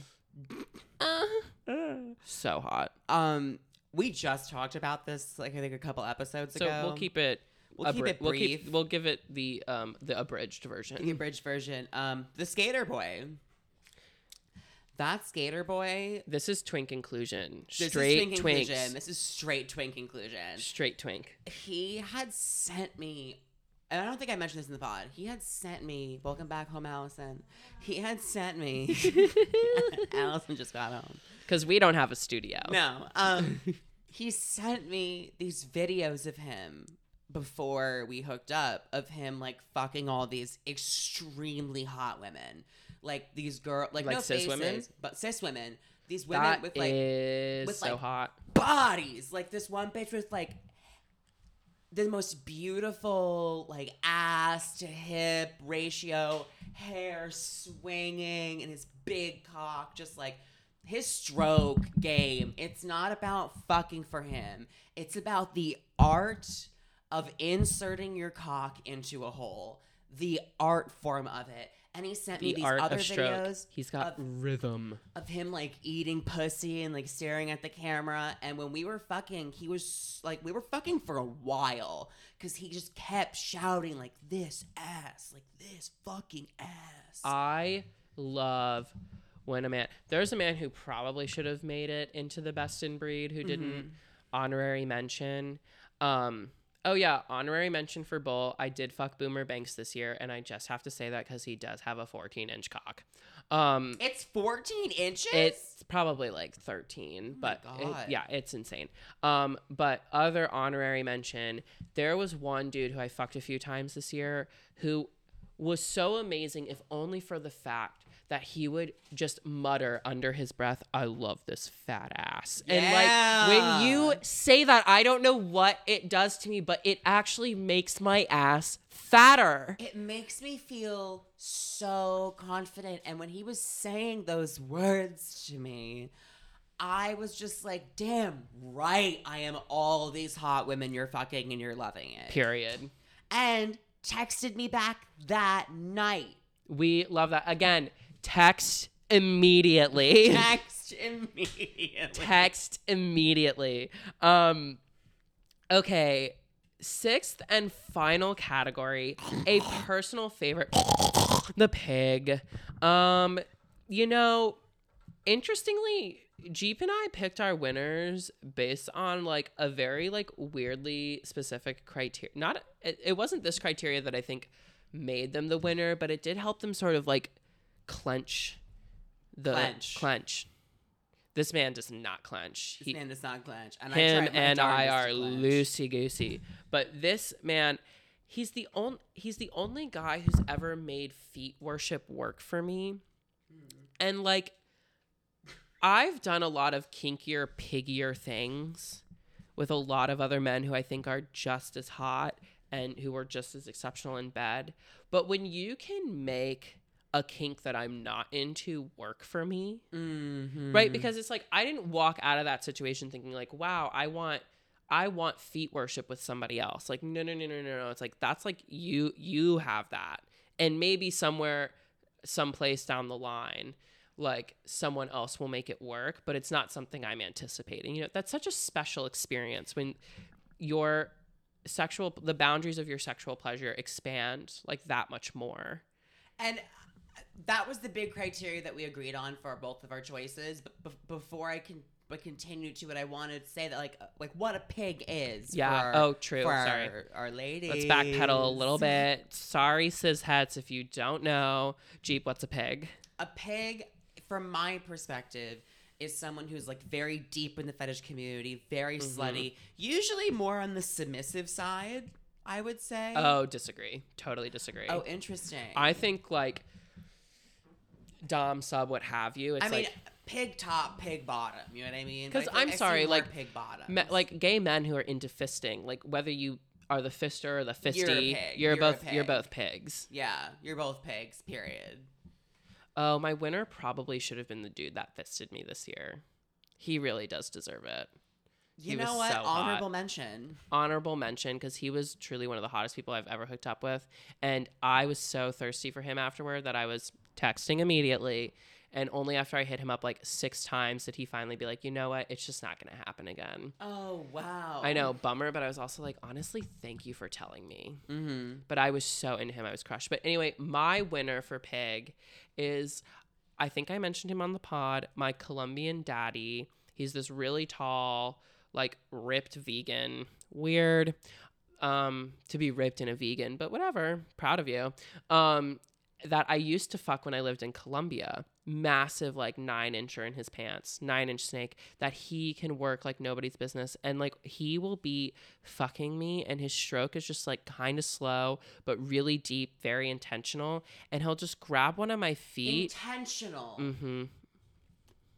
so hot. um, we just talked about this like I think a couple episodes So ago. we'll keep it. We'll keep abri- it We'll, keep, brief. we'll give it the um the abridged version. the abridged version. Um, the Skater Boy. That Skater Boy. This is twink inclusion. This Straight is twink twinks. inclusion. This is straight twink inclusion. Straight twink. He had sent me. And I don't think I mentioned this in the pod. He had sent me. Welcome back home, Allison. He had sent me. Allison just got home. Because we don't have a studio. No. Um, he sent me these videos of him before we hooked up of him like fucking all these extremely hot women, like these girl, like, Like no cis faces, women? but cis women. These women That with like is with, so like, hot. bodies, like this one bitch with like the most beautiful like ass to hip ratio, hair swinging, and his big cock just like his stroke game. It's not about fucking for him. It's about the art of inserting your cock into a hole. The art form of it. And he sent me The these other videos He's got of rhythm. of him like eating pussy and like staring at the camera. And when we were fucking, he was like, we were fucking for a while because he just kept shouting like this ass, like this fucking ass. I love when a man. There's a man who probably should have made it into the best in breed who didn't Mm-hmm. honorary mention. Um. Oh yeah, honorary mention for Bull. I did fuck Boomer Banks this year, and I just have to say that because he does have a 14 inch cock. Um, It's 14 inches? it's probably like 13, but it- yeah, it's insane. Um, but other honorary mention, there was one dude who I fucked a few times this year who was so amazing, if only for the fact that he would just mutter under his breath, I love this fat ass. And like when you say that, I don't know what it does to me, but it actually makes my ass fatter. It makes me feel so confident. And when he was saying those words to me, I was just like, damn, right. I am all these hot women you're fucking and you're loving it. Period. And texted me back that night. We love that. Again, text immediately. Text immediately. text immediately. Um okay, sixth and final category, a personal favorite, the pig. Um you know, interestingly, Jeep and I picked our winners based on like a very like weirdly specific criteria. Not it, it wasn't this criteria that I think made them the winner, but it did help them sort of like clench the Clench. clench. This man does not clench. This He, man does not clench. And him I and I are loosey goosey. But this man, he's the only he's the only guy who's ever made feet worship work for me. Hmm. And like I've done a lot of kinkier, piggier things with a lot of other men who I think are just as hot and who are just as exceptional in bed. But when you can make a kink that I'm not into work for me, mm-hmm. right? Because it's like I didn't walk out of that situation thinking like, "Wow, I want." I want feet worship with somebody else. Like, no, no, no, no, no, no. It's like that's like you you have that. And maybe somewhere someplace down the line, like someone else will make it work, but it's not something I'm anticipating. You know, that's such a special experience when your sexual the boundaries of your sexual pleasure expand like that much more. And that was the big criteria that we agreed on for both of our choices. But b- before I can but continue to it, I wanted to say that like uh, like what a pig is. Yeah. Oh, true. For Sorry. Our, our ladies. Let's backpedal a little bit. Sorry, cis hets, if you don't know. Jeep, what's a pig? A pig, from my perspective, is someone who's like very deep in the fetish community, very Mm-hmm. slutty, usually more on the submissive side. I would say. Oh, disagree. Totally disagree. Oh, interesting. I think like Dom sub, what have you. It's I mean, like pig top, pig bottom. You know what I mean? because I feel I'm see sorry, more like, pig bottom. me, like gay men who are into fisting, like whether you are the fister or the fisty, You're a pig. you're You're a both you're pig. both pigs. yeah, you're both pigs. Period. Oh, my winner probably should have been the dude that fisted me this year. He really does deserve it. You He was know what? so hot. Honorable mention. honorable mention because he was truly one of the hottest people I've ever hooked up with. And I was so thirsty for him afterward that I was texting immediately. And only after I hit him up like six times did he finally be like, you know what? It's just not going to happen again. Oh wow. I know, bummer, but I was also like, honestly, thank you for telling me. Mm-hmm. But I was so into him, I was crushed. But anyway, my winner for Pig is, I think I mentioned him on the pod, my Colombian daddy. He's this really tall, like ripped vegan. Weird um, to be ripped in a vegan, but whatever. Proud of you. Um, that I used to fuck when I lived in Colombia. Massive, like nine incher in his pants, nine inch snake that he can work like nobody's business. And like he will be fucking me, and his stroke is just like kind of slow, but really deep, very intentional. And he'll just grab one of my feet. Intentional. Mm-hmm.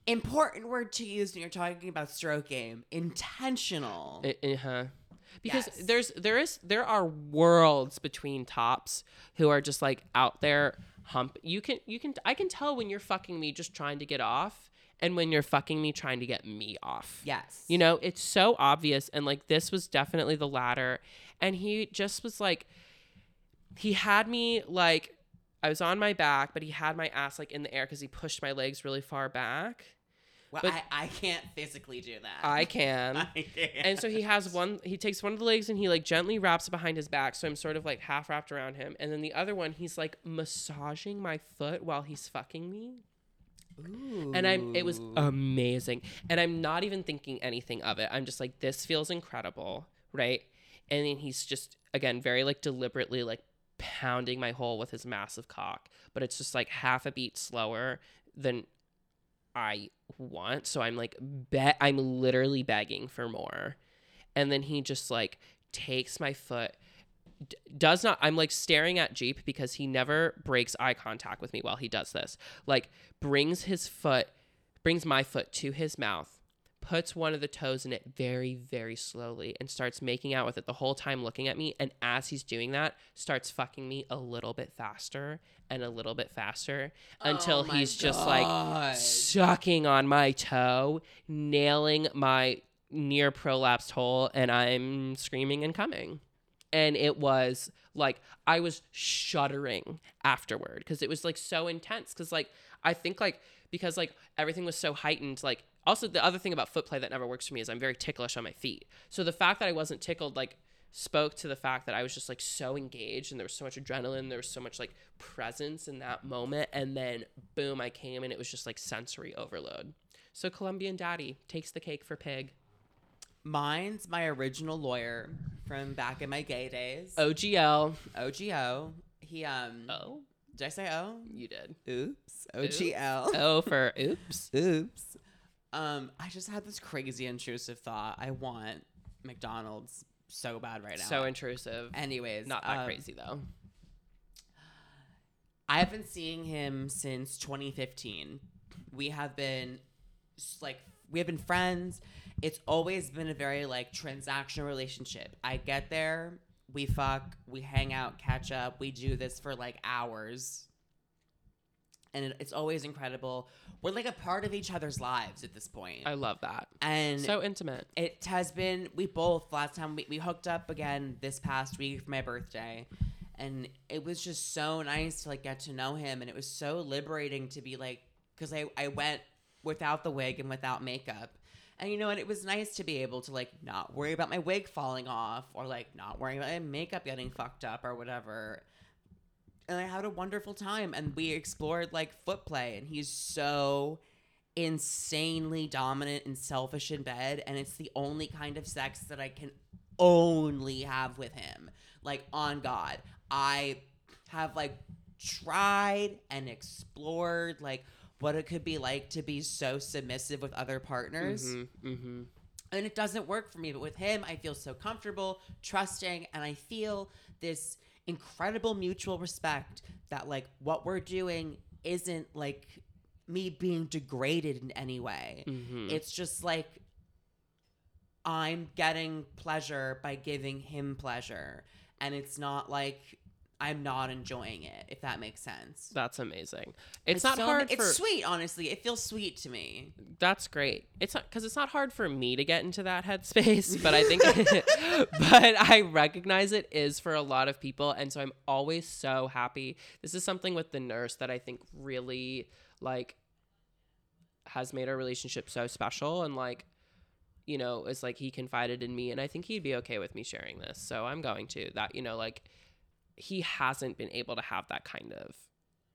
Important word to use when you're talking about stroke game. Intentional. Uh huh. Because Yes. there's there is there are worlds between tops who are just like out there hump. You can you can I can tell when you're fucking me just trying to get off, and when you're fucking me trying to get me off. yes. You know, it's so obvious. And like, this was definitely the latter. And he just was like, he had me like, I was on my back, but he had my ass like in the air because he pushed my legs really far back. Well, but- I, I can't physically do that. I can. I can't. And so he has one, he takes one of the legs and he like gently wraps it behind his back. So I'm sort of like half wrapped around him. And then the other one, he's like massaging my foot while he's fucking me. Ooh. And I'm it was amazing. And I'm not even thinking anything of it. I'm just like, this feels incredible, right? And then he's just again very like deliberately like pounding my hole with his massive cock, but it's just like half a beat slower than I want. So I'm like, bet I'm literally begging for more. And then he just like takes my foot, d- does not, I'm like staring at Jeep because he never breaks eye contact with me while he does this. Like, brings his foot, brings my foot to his mouth, puts one of the toes in it very, very slowly and starts making out with it the whole time looking at me. And as he's doing that, starts fucking me a little bit faster and a little bit faster until Oh he's just like sucking on my toe, nailing my near prolapsed hole, and I'm screaming and coming. And it was like I was shuddering afterward because it was like so intense. Because like I think like because like everything was so heightened. Like also the other thing about foot play that never works for me is I'm very ticklish on my feet. So the fact that I wasn't tickled like spoke to the fact that I was just like so engaged and there was so much adrenaline, there was so much like presence in that moment, and then boom, I came and it was just like sensory overload. So Colombian Daddy takes the cake for pig. Mine's my original lawyer from back in my gay days. OGL. OGO. He um. Oh, Did I say O? you did. Oops. OGL. Oh for oops. Oops. Um, I just had this crazy intrusive thought. I want McDonald's so bad right now. So intrusive. anyways, Not that um, crazy though. I have been seeing him since 2015. We have been like we have been friends. It's always been a very like transactional relationship. I get there, we fuck, we hang out, catch up, we do this for like hours. And it, it's always incredible. We're like a part of each other's lives at this point. I love that. and So intimate. it has been we both last time we, we hooked up again this past week for my birthday and it was just so nice to like get to know him and it was so liberating to be like because I, I went without the wig and without makeup and you know and it was nice to be able to like not worry about my wig falling off or like not worrying about my makeup getting fucked up or whatever and I had a wonderful time and we explored like foot play and he's so insanely dominant and selfish in bed and it's the only kind of sex that I can only have with him like on god I have like tried and explored like what it could be like to be so submissive with other partners Mm-hmm, mm-hmm. and it doesn't work for me but with him i feel so comfortable trusting and i feel this incredible mutual respect that like what we're doing isn't like me being degraded in any way Mhm. it's just like i'm getting pleasure by giving him pleasure and it's not like i'm not enjoying it if that makes sense That's amazing. It's, not so- hard it's for sweet honestly it feels sweet to me That's great. It's not because it's not hard for me to get into that headspace, but I think, but I recognize it is for a lot of people, and so I'm always so happy. This is something with the nurse that I think really like has made our relationship so special, and like, you know, it's like he confided in me, and I think he'd be okay with me sharing this, so I'm going to that. You know, like he hasn't been able to have that kind of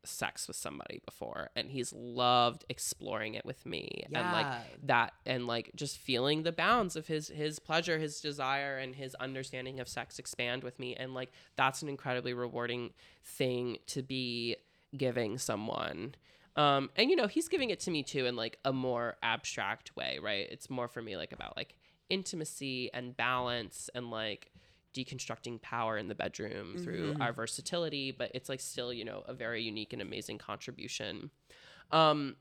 sex with somebody before and he's loved exploring it with me and like that and like just feeling the bounds of his his pleasure his desire and his understanding of sex expand with me and like that's an incredibly rewarding thing to be giving someone. Um and you know he's giving it to me too in like a more abstract way right? It's more for me like about like intimacy and balance and like deconstructing power in the bedroom through our versatility but it's like still you know a very unique and amazing contribution. Um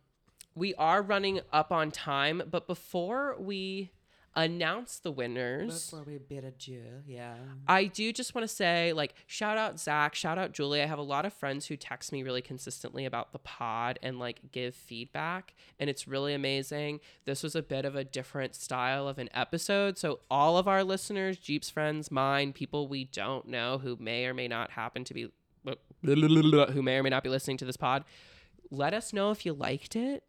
we are running up on time but before we announce the winners before we bid adieu yeah I do just want to say, like, shout out Zach, shout out Julie. I have a lot of friends who text me really consistently about the pod and like give feedback, and it's really amazing. This was a bit of a different style of an episode. So, all of our listeners, Jeep's friends, mine, people we don't know who may or may not happen to be, who may or may not be listening to this pod, let us know if you liked it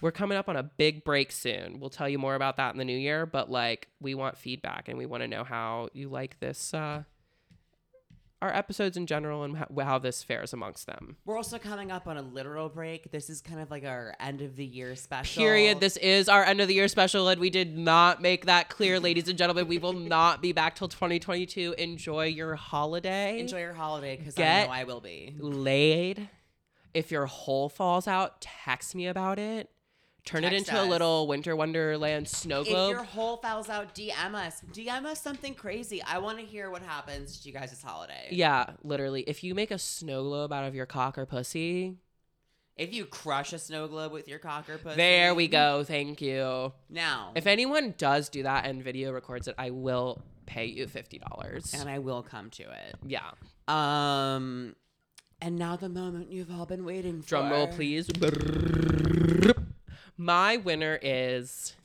we're coming up on a big break soon. We'll tell you more about that in the new year, but like we want feedback and we want to know how you like this uh our episodes in general and how, how this fares amongst them. We're also coming up on a literal break. This is kind of like our end of the year special. Period. This is our end of the year special, and we did not make that clear, ladies and gentlemen. We will not be back till 2022. Enjoy your holiday. Enjoy your holiday because I know I will be. laid. If your hole falls out, text me about it. Turn it Text into a little winter wonderland snow globe. If your hole fouls out, DM us. DM us something crazy. I want to hear what happens to you guys this holiday. Yeah, literally. If you make a snow globe out of your cock or pussy, If you crush a snow globe with your cock or pussy. there we go. Thank you. Now. If anyone does do that and video records it, I will pay you fifty dollars. and I will come to it. Yeah. Um, and now the moment you've all been waiting for. Drum roll, please. My winner is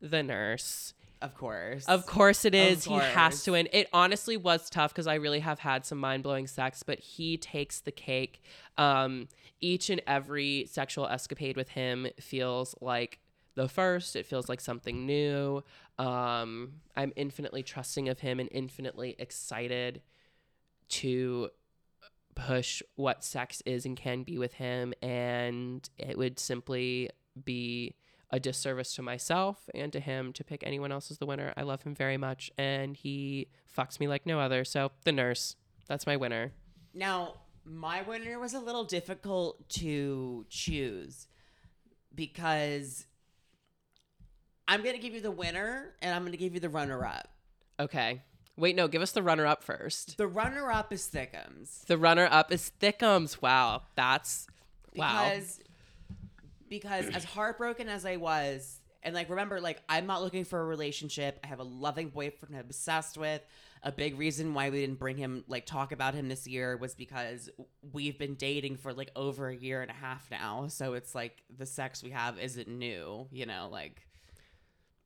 the nurse. Of course. Of course it is. Is. He has to win. It honestly was tough because I really have had some mind blowing sex, but he takes the cake. Um, each and every sexual escapade with him feels like the first. It feels like something new. Um, I'm infinitely trusting of him and infinitely excited to push what sex is and can be with him. And it would simply be a disservice to myself and to him to pick anyone else as the winner. I love him very much, and he fucks me like no other. So, the nurse, that's my winner. Now, my winner was a little difficult to choose because I'm going to give you the winner and I'm going to give you the runner up. Okay. Wait, no, give us the runner up first. The runner up is Thickums. The runner up is Thickums. Wow, that's wow. Because because as heartbroken as I was, and like remember, like I'm not looking for a relationship. I have a loving boyfriend I'm obsessed with. A big reason why we didn't bring him like talk about him this year was because we've been dating for like over a year and a half now. So it's like the sex we have isn't new, you know, like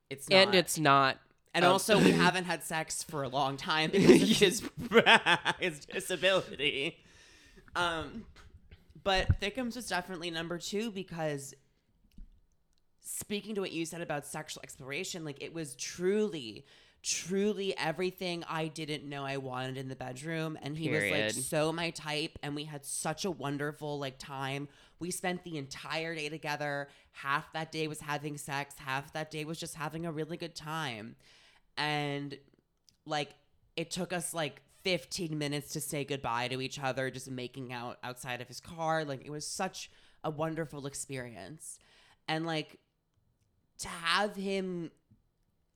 it's not. and it's not. And um, also, we haven't had sex for a long time because of his, his disability. Um, but Thickums was definitely number two because speaking to what you said about sexual exploration, like it was truly, truly everything I didn't know I wanted in the bedroom. And he was like so my type, and we had such a wonderful like time. We spent the entire day together. Half that day was having sex, half that day was just having a really good time. And like it took us like 15 minutes to say goodbye to each other, just making out outside of his car. Like it was such a wonderful experience. And like to have him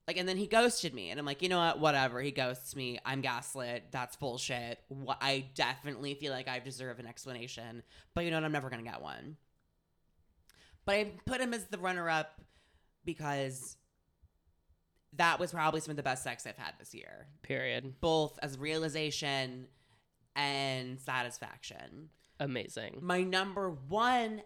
like and then he ghosted me and i'm like you know what? Whatever. He ghosts me. I'm gaslit. That's bullshit. Wh- i definitely feel like i deserve an explanation but you know what? I'm never gonna get one. But i put him as the runner-up because that was probably some of the best sex i've had this year Period. both as realization and satisfaction Amazing. my number one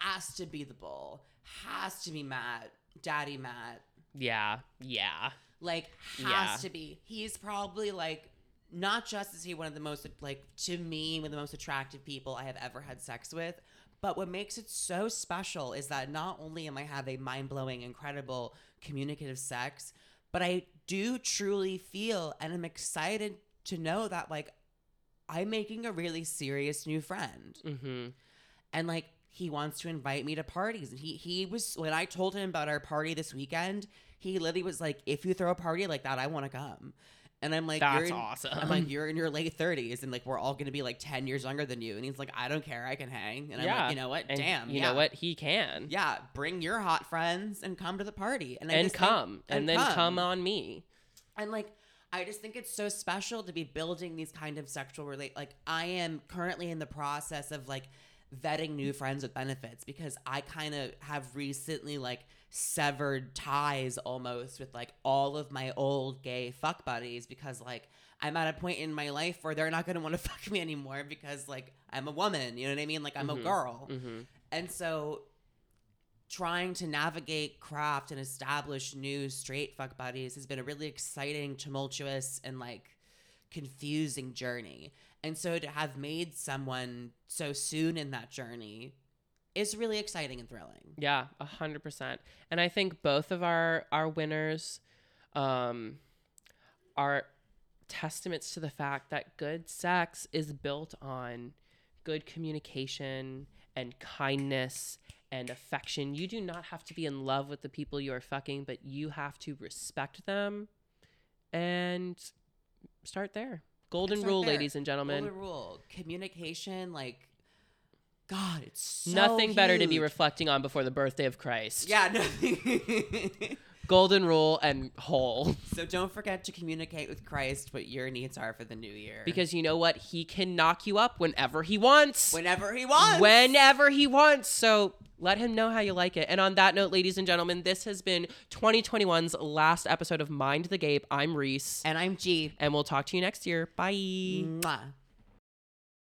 has to be the bull has to be matt daddy matt Yeah. Yeah. like has Yeah. to be he's probably like not just is he one of the most like to me one of the most attractive people i have ever had sex with but what makes it so special is that not only am i having a mind-blowing incredible communicative sex but i do truly feel and i'm excited to know that like i'm making a really serious new friend. Mm-hmm. and like he wants to invite me to parties. And he he was when i told him about our party this weekend he literally was like if you throw a party like that i want to come and i'm like That's in, awesome. i'm like you're in your late 30s and like we're all gonna be like 10 years younger than you and he's like i don't care i can hang and i'm yeah. like you know what And damn You yeah. know what? He can. yeah bring your hot friends and come to the party and I And just think- come. and, then come on me. and like I just think it's so special to be building these kind of sexual relate like I am currently in the process of like vetting new friends with benefits because I kind of have recently like severed ties almost with like all of my old gay fuck buddies because like I'm at a point in my life where they're not going to want to fuck me anymore because like I'm a woman, you know what I mean? Like I'm a girl. Mm-hmm. And so trying to navigate craft and establish new straight fuck buddies has been a really exciting, tumultuous, and like confusing journey. And so to have made someone so soon in that journey is really exciting and thrilling. Yeah, a hundred percent. And I think both of our our winners um are testaments to the fact that good sex is built on good communication and kindness and affection. You do not have to be in love with the people you are fucking, but you have to respect them and start there. Golden Start rule, there. ladies and gentlemen. Golden rule. Communication, like, God, it's so Nothing better to be reflecting on before the birthday of Christ. Yeah, nothing. Golden rule and whole. so don't forget to communicate with Christ what your needs are for the new year. Because you know what? He can knock you up whenever he wants. whenever he wants. Whenever he wants. So let him know how you like it. And on that note, ladies and gentlemen, this has been 2021's last episode of Mind the Gape. I'm Reese. And I'm G. And we'll talk to you next year. Bye. Mwah.